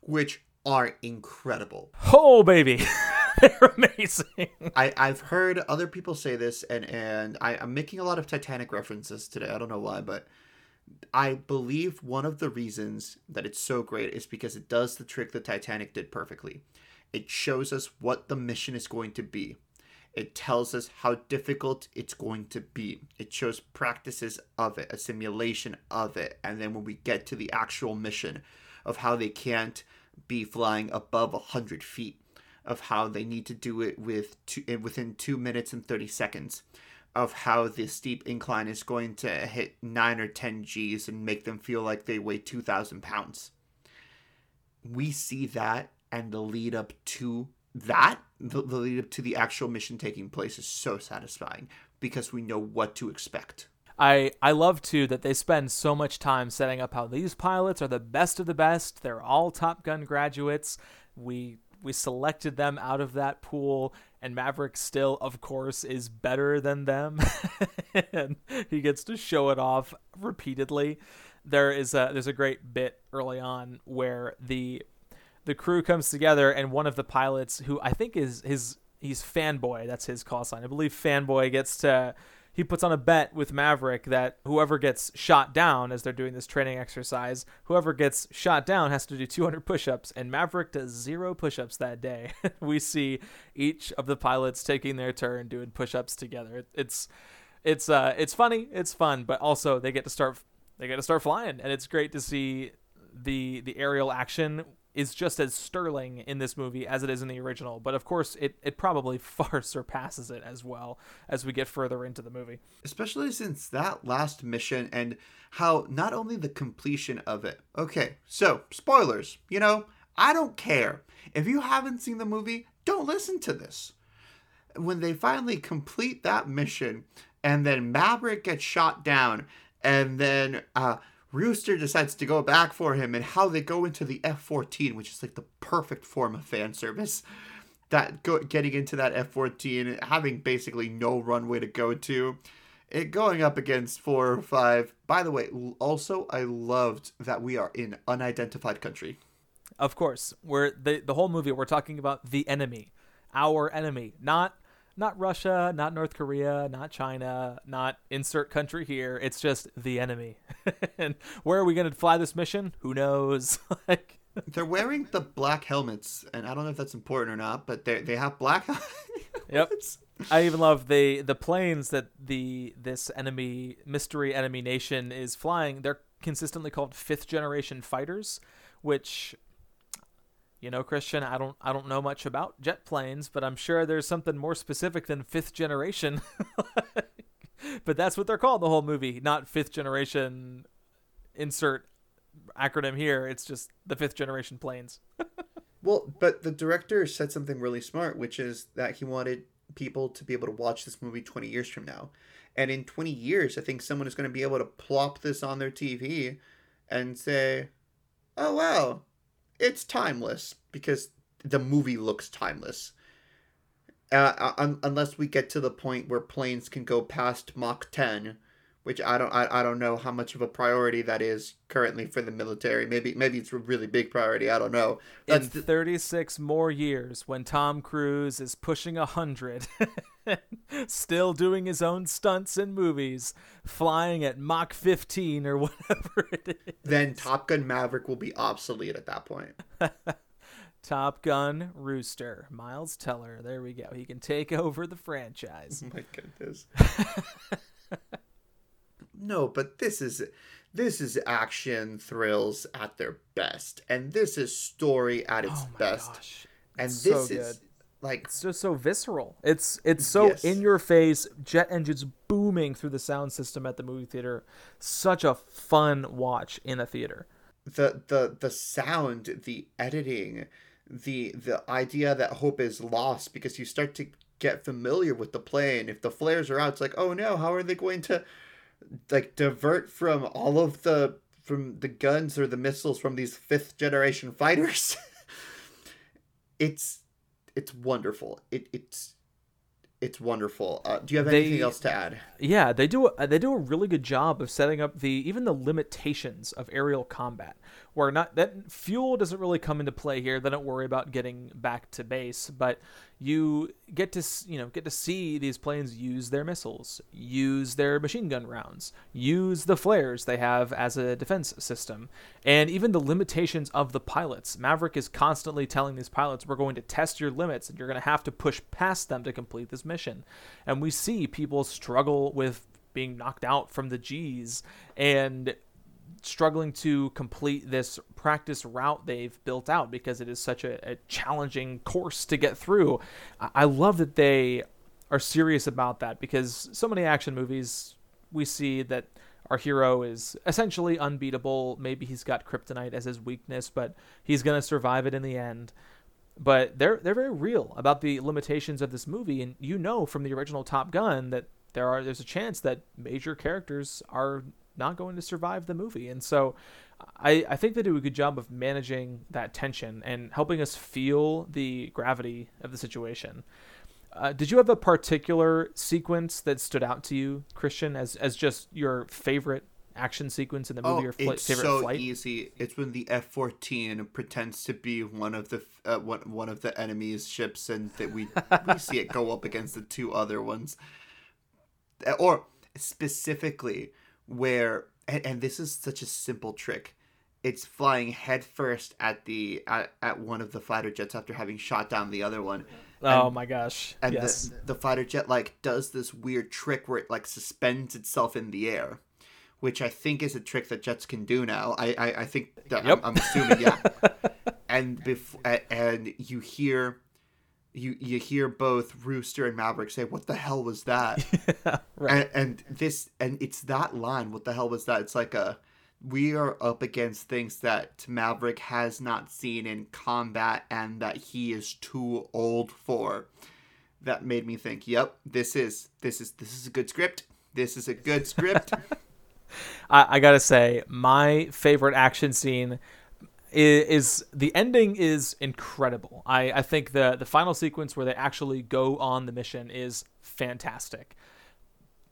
which are incredible. Oh baby. <laughs> They're amazing. <laughs> I, I've heard other people say this, and, and I, I'm making a lot of Titanic references today. I don't know why, but I believe one of the reasons that it's so great is because it does the trick that Titanic did perfectly. It shows us what the mission is going to be. It tells us how difficult it's going to be. It shows practices of it, a simulation of it. And then when we get to the actual mission of how they can't be flying above 100 feet, of how they need to do it with two, eh, within 2 minutes and 30 seconds of how the steep incline is going to hit 9 or 10 G's and make them feel like they weigh 2,000 pounds. We see that, and the lead up to that, the, the lead up to the actual mission taking place is so satisfying because we know what to expect. I, I love too that they spend so much time setting up how these pilots are the best of the best. They're all Top Gun graduates. We we selected them out of that pool and Maverick still of course is better than them. <laughs> And he gets to show it off repeatedly. There is a there's a great bit early on where the the crew comes together and one of the pilots who I think is his he's fanboy. That's his call sign. I believe fanboy gets to he puts on a bet with Maverick that whoever gets shot down as they're doing this training exercise, whoever gets shot down has to do 200 push-ups, and Maverick does zero push-ups that day. <laughs> we see each of the pilots taking their turn doing push-ups together. It's it's uh it's funny, it's fun, but also they get to start they get to start flying, and it's great to see the the aerial action is just as sterling in this movie as it is in the original. But of course, it, it probably <laughs> far surpasses it as well as we get further into the movie. Especially since that last mission and how not only the completion of it. Okay, so spoilers. You know, I don't care. If you haven't seen the movie, don't listen to this. When they finally complete that mission and then Maverick gets shot down and then uh, Rooster decides to go back for him, and how they go into the F 14, which is like the perfect form of fan service. That go, getting into that F 14, having basically no runway to go to, it going up against four or five. By the way, also, I loved that we are in unidentified country. of course. We're the the whole movie. We're talking about the enemy, our enemy, not not Russia, not North Korea, not China, not insert country here. It's just the enemy. <laughs> and where are we going to fly this mission? Who knows? <laughs> like they're wearing the black helmets, and I don't know if that's important or not, but they they have black. <laughs> yep. I even love the the planes that the this enemy mystery enemy nation is flying. They're consistently called fifth generation fighters, which you know, Christian, I don't I don't know much about jet planes, but I'm sure there's something more specific than fifth generation. <laughs> but that's what they're called the whole movie, not fifth generation insert acronym here. It's just the fifth generation planes. <laughs> well, but the director said something really smart, which is that he wanted people to be able to watch this movie 20 years from now. And in 20 years, I think someone is going to be able to plop this on their TV and say, oh, wow, it's timeless because the movie looks timeless. Uh, un- unless we get to the point where planes can go past Mach 10 which I don't I, I don't know how much of a priority that is currently for the military. Maybe maybe it's a really big priority. I don't know. That's In 36 more years, when Tom Cruise is pushing a hundred, <laughs> <laughs> still doing his own stunts in movies, flying at Mach 15 or <laughs> whatever it is, then Top Gun Maverick will be obsolete at that point. <laughs> Top Gun Rooster, Miles Teller. There we go. He can take over the franchise. Oh my goodness no, but this is this is action thrills at their best, and this is story at oh its oh best, gosh. and this so is like it's just so visceral. It's it's so yes. in your face, jet engines booming through the sound system at the movie theater. Such a fun watch in a theater. The the the sound, the editing, the the idea that hope is lost because you start to get familiar with the plane. If the flares are out, it's like, oh no, how are they going to like divert from all of the from the guns or the missiles from these fifth generation fighters. <laughs> it's it's wonderful. It it's it's wonderful. Uh, do you have anything they, else to add? Yeah, they do. A, they do a really good job of setting up the even the limitations of aerial combat where not that fuel doesn't really come into play here. They don't worry about getting back to base, but you get to you know get to see these planes use their missiles, use their machine gun rounds, use the flares they have as a defense system, and even the limitations of the pilots. Maverick is constantly telling these pilots, "We're going to test your limits, and you're going to have to push past them to complete this mission." And we see people struggle with being knocked out from the G's and struggling to complete this practice route they've built out because it is such a, a challenging course to get through. I, I love that they are serious about that because so many action movies we see that our hero is essentially unbeatable. Maybe he's got kryptonite as his weakness, but he's going to survive it in the end. But they're they're very real about the limitations of this movie, and you know from the original Top Gun that there are there's a chance that major characters are not going to survive the movie. And so I, I think they do a good job of managing that tension and helping us feel the gravity of the situation. Uh, did you have a particular sequence that stood out to you, Christian, as, as just your favorite action sequence in the movie oh, or fl- it's favorite so flight? easy. It's when the F fourteen pretends to be one of the uh, one one of the enemy's ships, and that we <laughs> we see it go up against the two other ones, or specifically where and, and this is such a simple trick it's flying headfirst at the at, at one of the fighter jets after having shot down the other one. Oh my gosh! And yes. the, the fighter jet like does this weird trick where it like suspends itself in the air, which I think is a trick that jets can do now. I I, I think that yep. I'm, I'm assuming yeah. <laughs> and before and you hear you you hear both Rooster and Maverick say, "What the hell was that?" yeah, <laughs> right. And, and this and it's that line. What the hell was that? It's like a we are up against things that Maverick has not seen in combat and that he is too old for. That made me think, "Yep, this is this is this is a good script. This is a good script." <laughs> I, I gotta say, my favorite action scene is, is the ending is incredible. I, I think the the final sequence where they actually go on the mission is fantastic.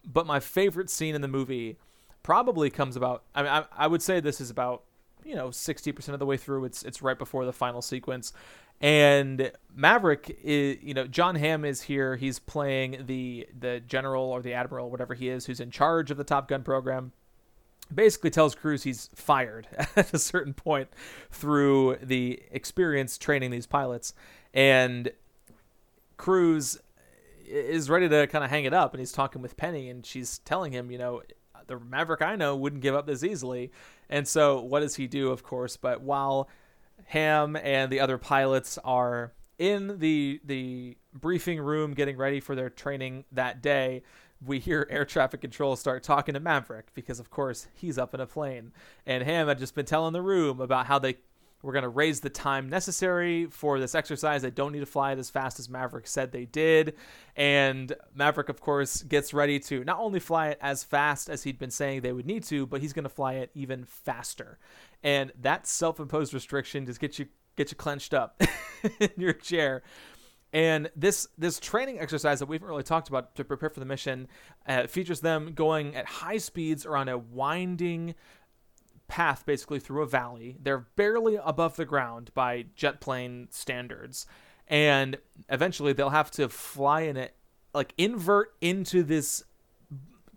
But my favorite scene in the movie probably comes about. I mean, I, I would say this is about you know 60% of the way through. It's it's right before the final sequence. And Maverick is, you know, Jon Hamm is here. He's playing the the general or the admiral, whatever he is, who's in charge of the Top Gun program. Basically, tells Cruise he's fired <laughs> at a certain point through the experience training these pilots, and Cruise is ready to kind of hang it up, and he's talking with Penny, and she's telling him, you know, the Maverick I know wouldn't give up this easily. And so, what does he do? Of course, but while Hamm and the other pilots are in the the briefing room getting ready for their training that day, we hear air traffic control start talking to Maverick because of course he's up in a plane. And Hamm had just been telling the room about how they were going to raise the time necessary for this exercise. They don't need to fly it as fast as Maverick said they did. And Maverick, of course, gets ready to not only fly it as fast as he'd been saying they would need to, but he's going to fly it even faster and that self-imposed restriction just gets you gets you clenched up <laughs> in your chair. And this this training exercise that we haven't really talked about to prepare for the mission uh, features them going at high speeds around a winding path, basically through a valley. They're barely above the ground by jet plane standards, and eventually they'll have to fly in it, like invert into this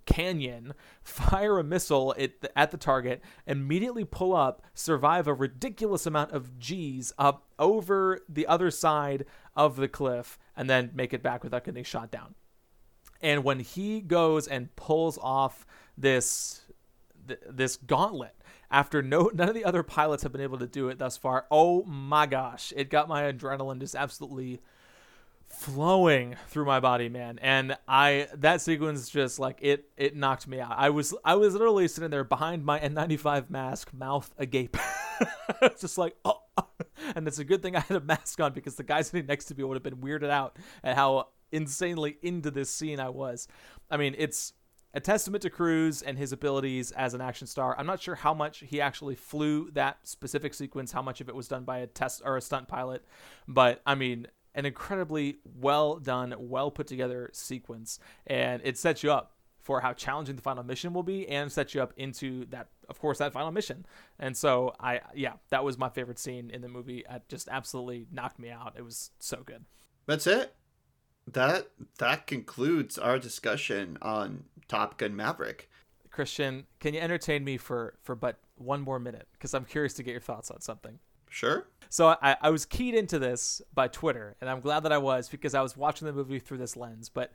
canyon, <laughs> fire a missile at the, at the target, immediately pull up, survive a ridiculous amount of G's up over the other side of the cliff, and then make it back without getting shot down. And when he goes and pulls off this this gauntlet after no <laughs> none of the other pilots have been able to do it thus far, oh my gosh, it got my adrenaline just absolutely flowing through my body, man. And I that sequence just like it it knocked me out. I was I was literally sitting there behind my N95 mask, mouth agape. <laughs> just like oh, oh, and it's a good thing I had a mask on because the guy sitting next to me would have been weirded out at how insanely into this scene I was. I mean, it's a testament to Cruise and his abilities as an action star. I'm not sure how much he actually flew that specific sequence, how much of it was done by a test or a stunt pilot, but I mean, an incredibly well done, well put together sequence, and it sets you up for how challenging the final mission will be, and sets you up into that, of course, that final mission. And so, I yeah, that was my favorite scene in the movie. It just absolutely knocked me out. It was so good. That's it. That that concludes our discussion on Top Gun Maverick. Christian, can you entertain me for for but one more minute? Because I'm curious to get your thoughts on something. Sure. So I, I was keyed into this by Twitter, and I'm glad that I was because I was watching the movie through this lens. But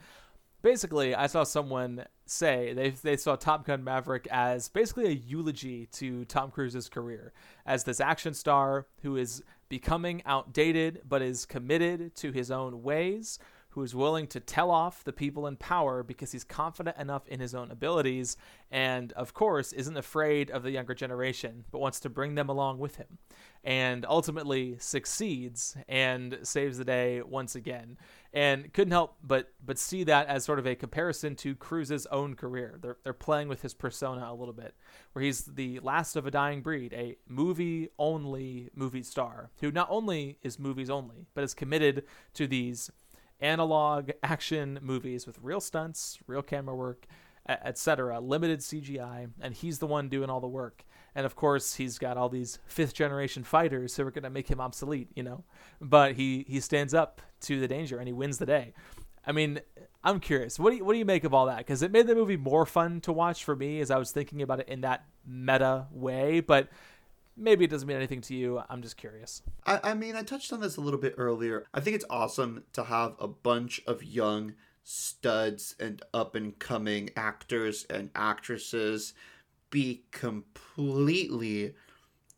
basically, I saw someone say they they saw Top Gun Maverick as basically a eulogy to Tom Cruise's career as this action star who is becoming outdated but is committed to his own ways who is willing to tell off the people in power because he's confident enough in his own abilities and, of course, isn't afraid of the younger generation but wants to bring them along with him and ultimately succeeds and saves the day once again. And couldn't help but but see that as sort of a comparison to Cruise's own career. They're they're playing with his persona a little bit, where he's the last of a dying breed, a movie only movie star who not only is movies only, but is committed to these analog action movies with real stunts, real camera work, etc., limited CGI, and he's the one doing all the work. And of course, he's got all these fifth generation fighters who are going to make him obsolete, you know. But he he stands up to the danger and he wins the day. I mean, I'm curious. What do you, what do you make of all that? Because it made the movie more fun to watch for me as I was thinking about it in that meta way. But maybe it doesn't mean anything to you. I'm just curious. I, I mean, I touched on this a little bit earlier. I think it's awesome to have a bunch of young studs and up and coming actors and actresses be completely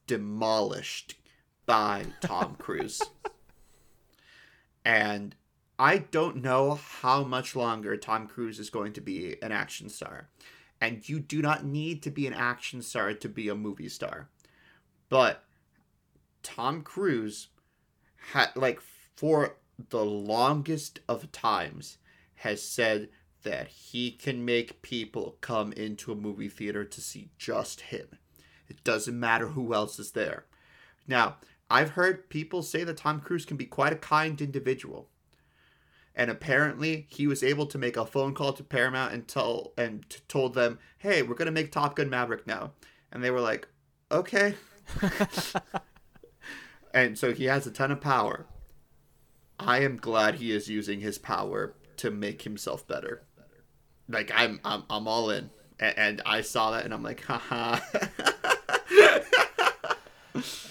demolished by Tom Cruise. and I don't know how much longer Tom Cruise is going to be an action star. And you do not need to be an action star to be a movie star. But Tom Cruise had like for the longest of times has said that he can make people come into a movie theater to see just him. It doesn't matter who else is there. Now, I've heard people say that Tom Cruise can be quite a kind individual. And apparently, he was able to make a phone call to Paramount and tell and told them, "Hey, we're going to make Top Gun Maverick now." And they were like, "Okay." <laughs> and so he has a ton of power. I am glad he is using his power to make himself better. Like I'm, I'm, I'm all in. And, and I saw that, and I'm like, haha. <laughs>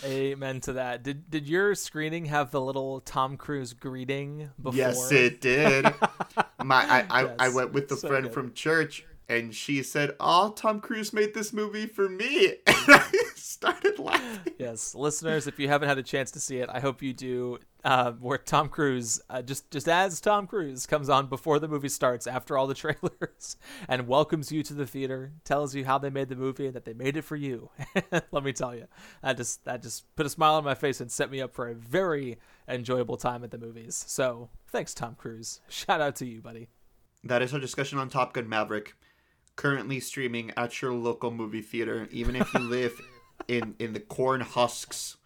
Amen to that. Did did your screening have the little Tom Cruise greeting before? Yes, it did. <laughs> My I, I, yes, I went with a so friend good. from church and she said, "Oh, Tom Cruise made this movie for me," and I started laughing. Yes, listeners, if you haven't had a chance to see it, I hope you do. Uh, where Tom Cruise, uh, just just as Tom Cruise, comes on before the movie starts, after all the <laughs> trailers, and welcomes you to the theater, tells you how they made the movie and that they made it for you. <laughs> Let me tell you, that just that just put a smile on my face and set me up for a very enjoyable time at the movies. So thanks, Tom Cruise. Shout out to you, buddy. That is our discussion on Top Gun Maverick currently streaming at your local movie theater, even if you <laughs> live in in the corn husks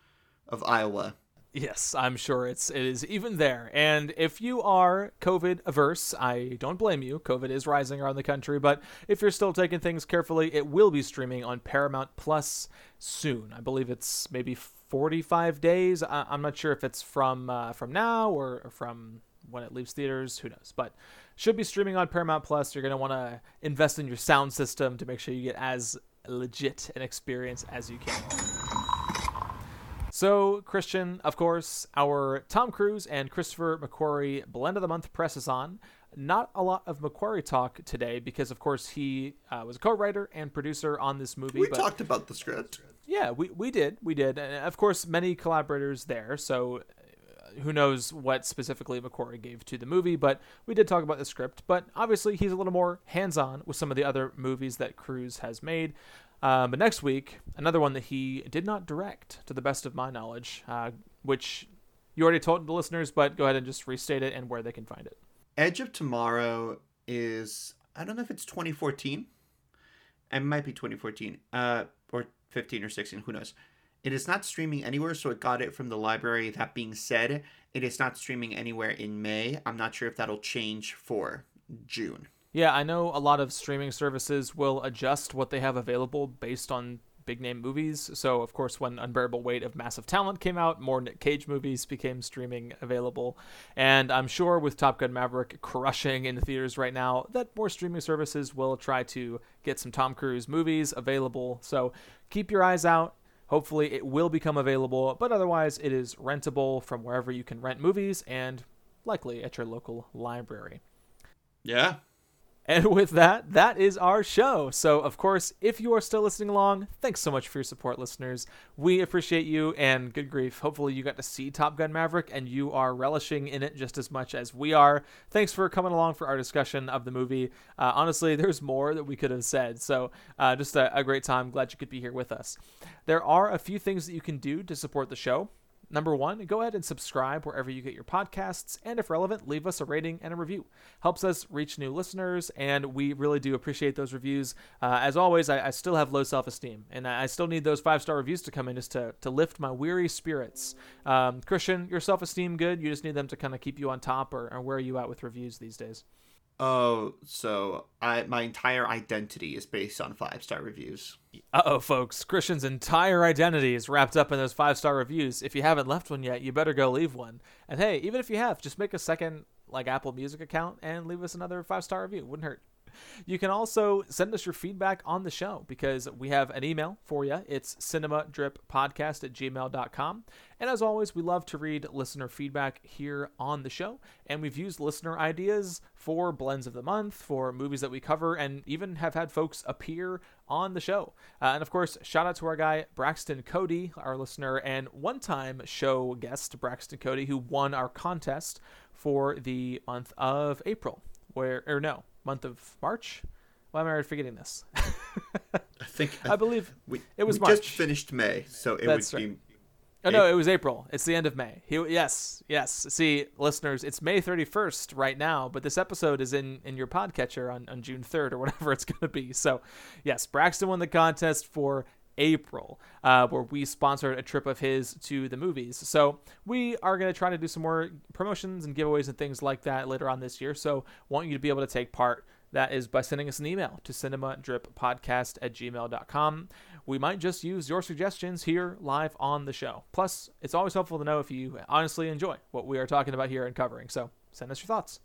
of Iowa. Yes, I'm sure it's it is even there. And if you are COVID averse, I don't blame you. COVID is rising around the country, but if you're still taking things carefully, it will be streaming on Paramount Plus soon. I believe it's maybe 45 days. I, am not sure if it's from uh, from now or from when it leaves theaters. Who knows? But should be streaming on Paramount Plus. You're going to want to invest in your sound system to make sure you get as legit an experience as you can. So, Christian, of course, our Tom Cruise and Christopher McQuarrie blend of the month presses on. Not a lot of McQuarrie talk today because, of course, he uh, was a co-writer and producer on this movie. We but, talked about the script. Yeah, we, we did. We did. And of course, many collaborators there. So who knows what specifically McQuarrie gave to the movie, but we did talk about the script. But obviously, he's a little more hands on with some of the other movies that Cruise has made. Uh, but next week, another one that he did not direct, to the best of my knowledge, uh, which you already told the listeners, but go ahead and just restate it and where they can find it. Edge of Tomorrow is, I don't know if it's 2014. It might be 2014, uh, or 15 or 16, who knows. It is not streaming anywhere, so it got it from the library. That being said, it is not streaming anywhere in May. I'm not sure if that'll change for June. Yeah, I know a lot of streaming services will adjust what they have available based on big name movies. So, of course, when Unbearable Weight of Massive Talent came out, more Nick Cage movies became streaming available. And I'm sure with Top Gun Maverick crushing in the theaters right now, that more streaming services will try to get some Tom Cruise movies available. So, keep your eyes out. Hopefully, it will become available, but otherwise, it is rentable from wherever you can rent movies and likely at your local library. Yeah, and with that, that is our show. So, of course, if you are still listening along, thanks so much for your support, listeners. We appreciate you, and good grief. Hopefully, you got to see Top Gun Maverick and you are relishing in it just as much as we are. Thanks for coming along for our discussion of the movie. Uh, honestly, <laughs> there's more that we could have said. So, uh, just a, a great time. Glad you could be here with us. There are a few things that you can do to support the show. Number one, go ahead and subscribe wherever you get your podcasts, and if relevant, leave us a rating and a review. Helps us reach new listeners, and we really do appreciate those reviews. Uh, as always, I, I, still have low self esteem, and I still need those five star reviews to come in just to, to lift my weary spirits. Um, Christian, your self esteem good? You just need them to kind of keep you on top, or, or where are you at with reviews these days? Oh, so I my entire identity is based on five star reviews. Uh oh, folks. Christian's entire identity is wrapped up in those five star reviews. If you haven't left one yet, you better go leave one. And hey, even if you have, just make a second like Apple Music account and leave us another five star review. Wouldn't hurt. You can also send us your feedback on the show because we have an email for you. It's cinemadrippodcast at gmail.com. And as always, we love to read listener feedback here on the show. And we've used listener ideas for blends of the month, for movies that we cover, and even have had folks appear on the show. Uh, and of course, shout out to our guy, Braxton Cody, our listener, and one time show guest, Braxton Cody, who won our contest for the month of April. Where, or no, month of March. Why am I forgetting this? <laughs> I think I, I believe we, it was we March. just finished May, so it That's would right. be. Oh no, it was April. It's the end of May. He, yes, yes. See, listeners, it's May 31st right now, but this episode is in in your podcatcher on on June 3rd or <laughs> whatever it's going to be. So, yes, Braxton won the contest for April, uh, where we sponsored a trip of his to the movies. So we are going to try to do some more promotions and giveaways and things like that later on this year. So want you to be able to take part that is by sending us an email to cinemadrippodcast at gmail.com. We might just use your suggestions here live on the show. Plus, it's always helpful to know if you honestly enjoy what we are talking about here and covering, so send us your thoughts.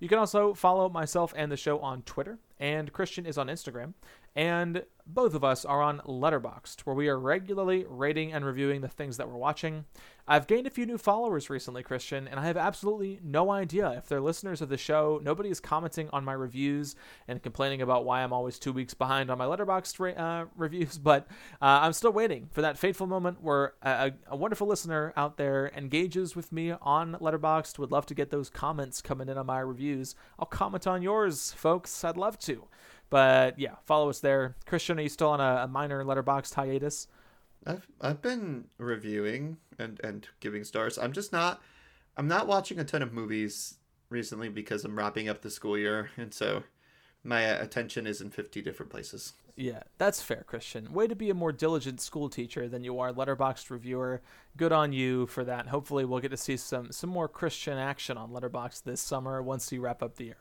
You can also follow myself and the show on Twitter, and Christian is on Instagram. And both of us are on Letterboxd, where we are regularly rating and reviewing the things that we're watching. I've gained a few new followers recently, Christian, and I have absolutely no idea if they're listeners of the show. Nobody is commenting on my reviews and complaining about why I'm always two weeks behind on my Letterboxd uh, <laughs> reviews, but uh, I'm still waiting for that fateful moment where a, a, wonderful listener out there engages with me on Letterboxd. Would love to get those comments coming in on my reviews. I'll comment on yours, folks. I'd love to. But yeah, follow us there. Christian, are you still on a, a minor Letterboxd hiatus? I've I've been reviewing and and giving stars. I'm just not I'm not watching a ton of movies recently because I'm wrapping up the school year, and so my attention is in 50 different places. Yeah, that's fair, Christian. Way to be a more diligent school teacher than you are Letterboxd reviewer. Good on you for that. Hopefully, we'll get to see some some more Christian action on Letterboxd this summer once you wrap up the year.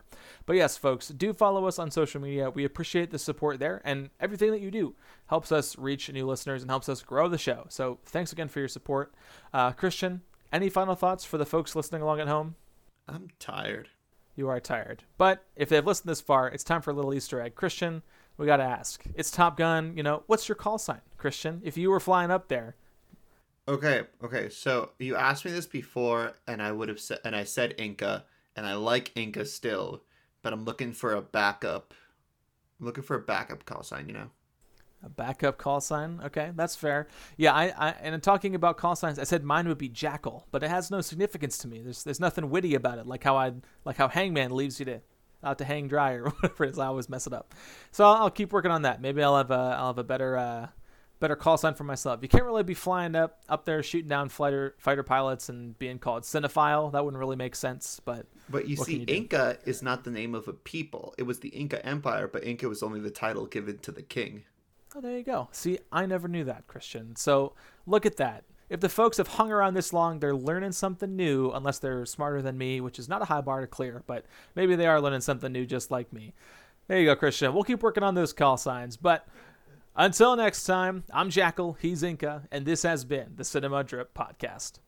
But yes, folks, do follow us on social media. We appreciate the support there, and everything that you do helps us reach new listeners and helps us grow the show. So thanks again for your support, uh, Christian. Any final thoughts for the folks listening along at home? I'm tired. You are tired. But if they've listened this far, it's time for a little Easter egg. Christian, we got to ask. It's Top Gun. You know, what's your call sign, Christian? If you were flying up there. Okay, okay. So you asked me this before, and I would have said, and I said Inca, and I like Inca still, but I'm looking for a backup. I'm looking for a backup call sign, you know. A backup call sign. Okay, that's fair. Yeah, I, I and in talking about call signs, I said mine would be Jackal, but it has no significance to me. There's there's nothing witty about it, like how I like how Hangman leaves you to out to hang dry <laughs> or whatever it is. I always mess it up. So I'll, I'll keep working on that. Maybe I'll have a I'll have a better uh, better call sign for myself. You can't really be flying up up there shooting down fighter fighter pilots and being called cinephile. That wouldn't really make sense. But but you see, you Inca is not the name of a people. It was the Inca Empire, but Inca was only the title given to the king. Oh, there you go. See, I never knew that, Christian. So look at that. If the folks have hung around this long, they're learning something new, unless they're smarter than me, which is not a high bar to clear, but maybe they are learning something new just like me. There you go, Christian. We'll keep working on those call signs. But until next time, I'm Jackal, he's Inca, and this has been the Cinema Drip Podcast.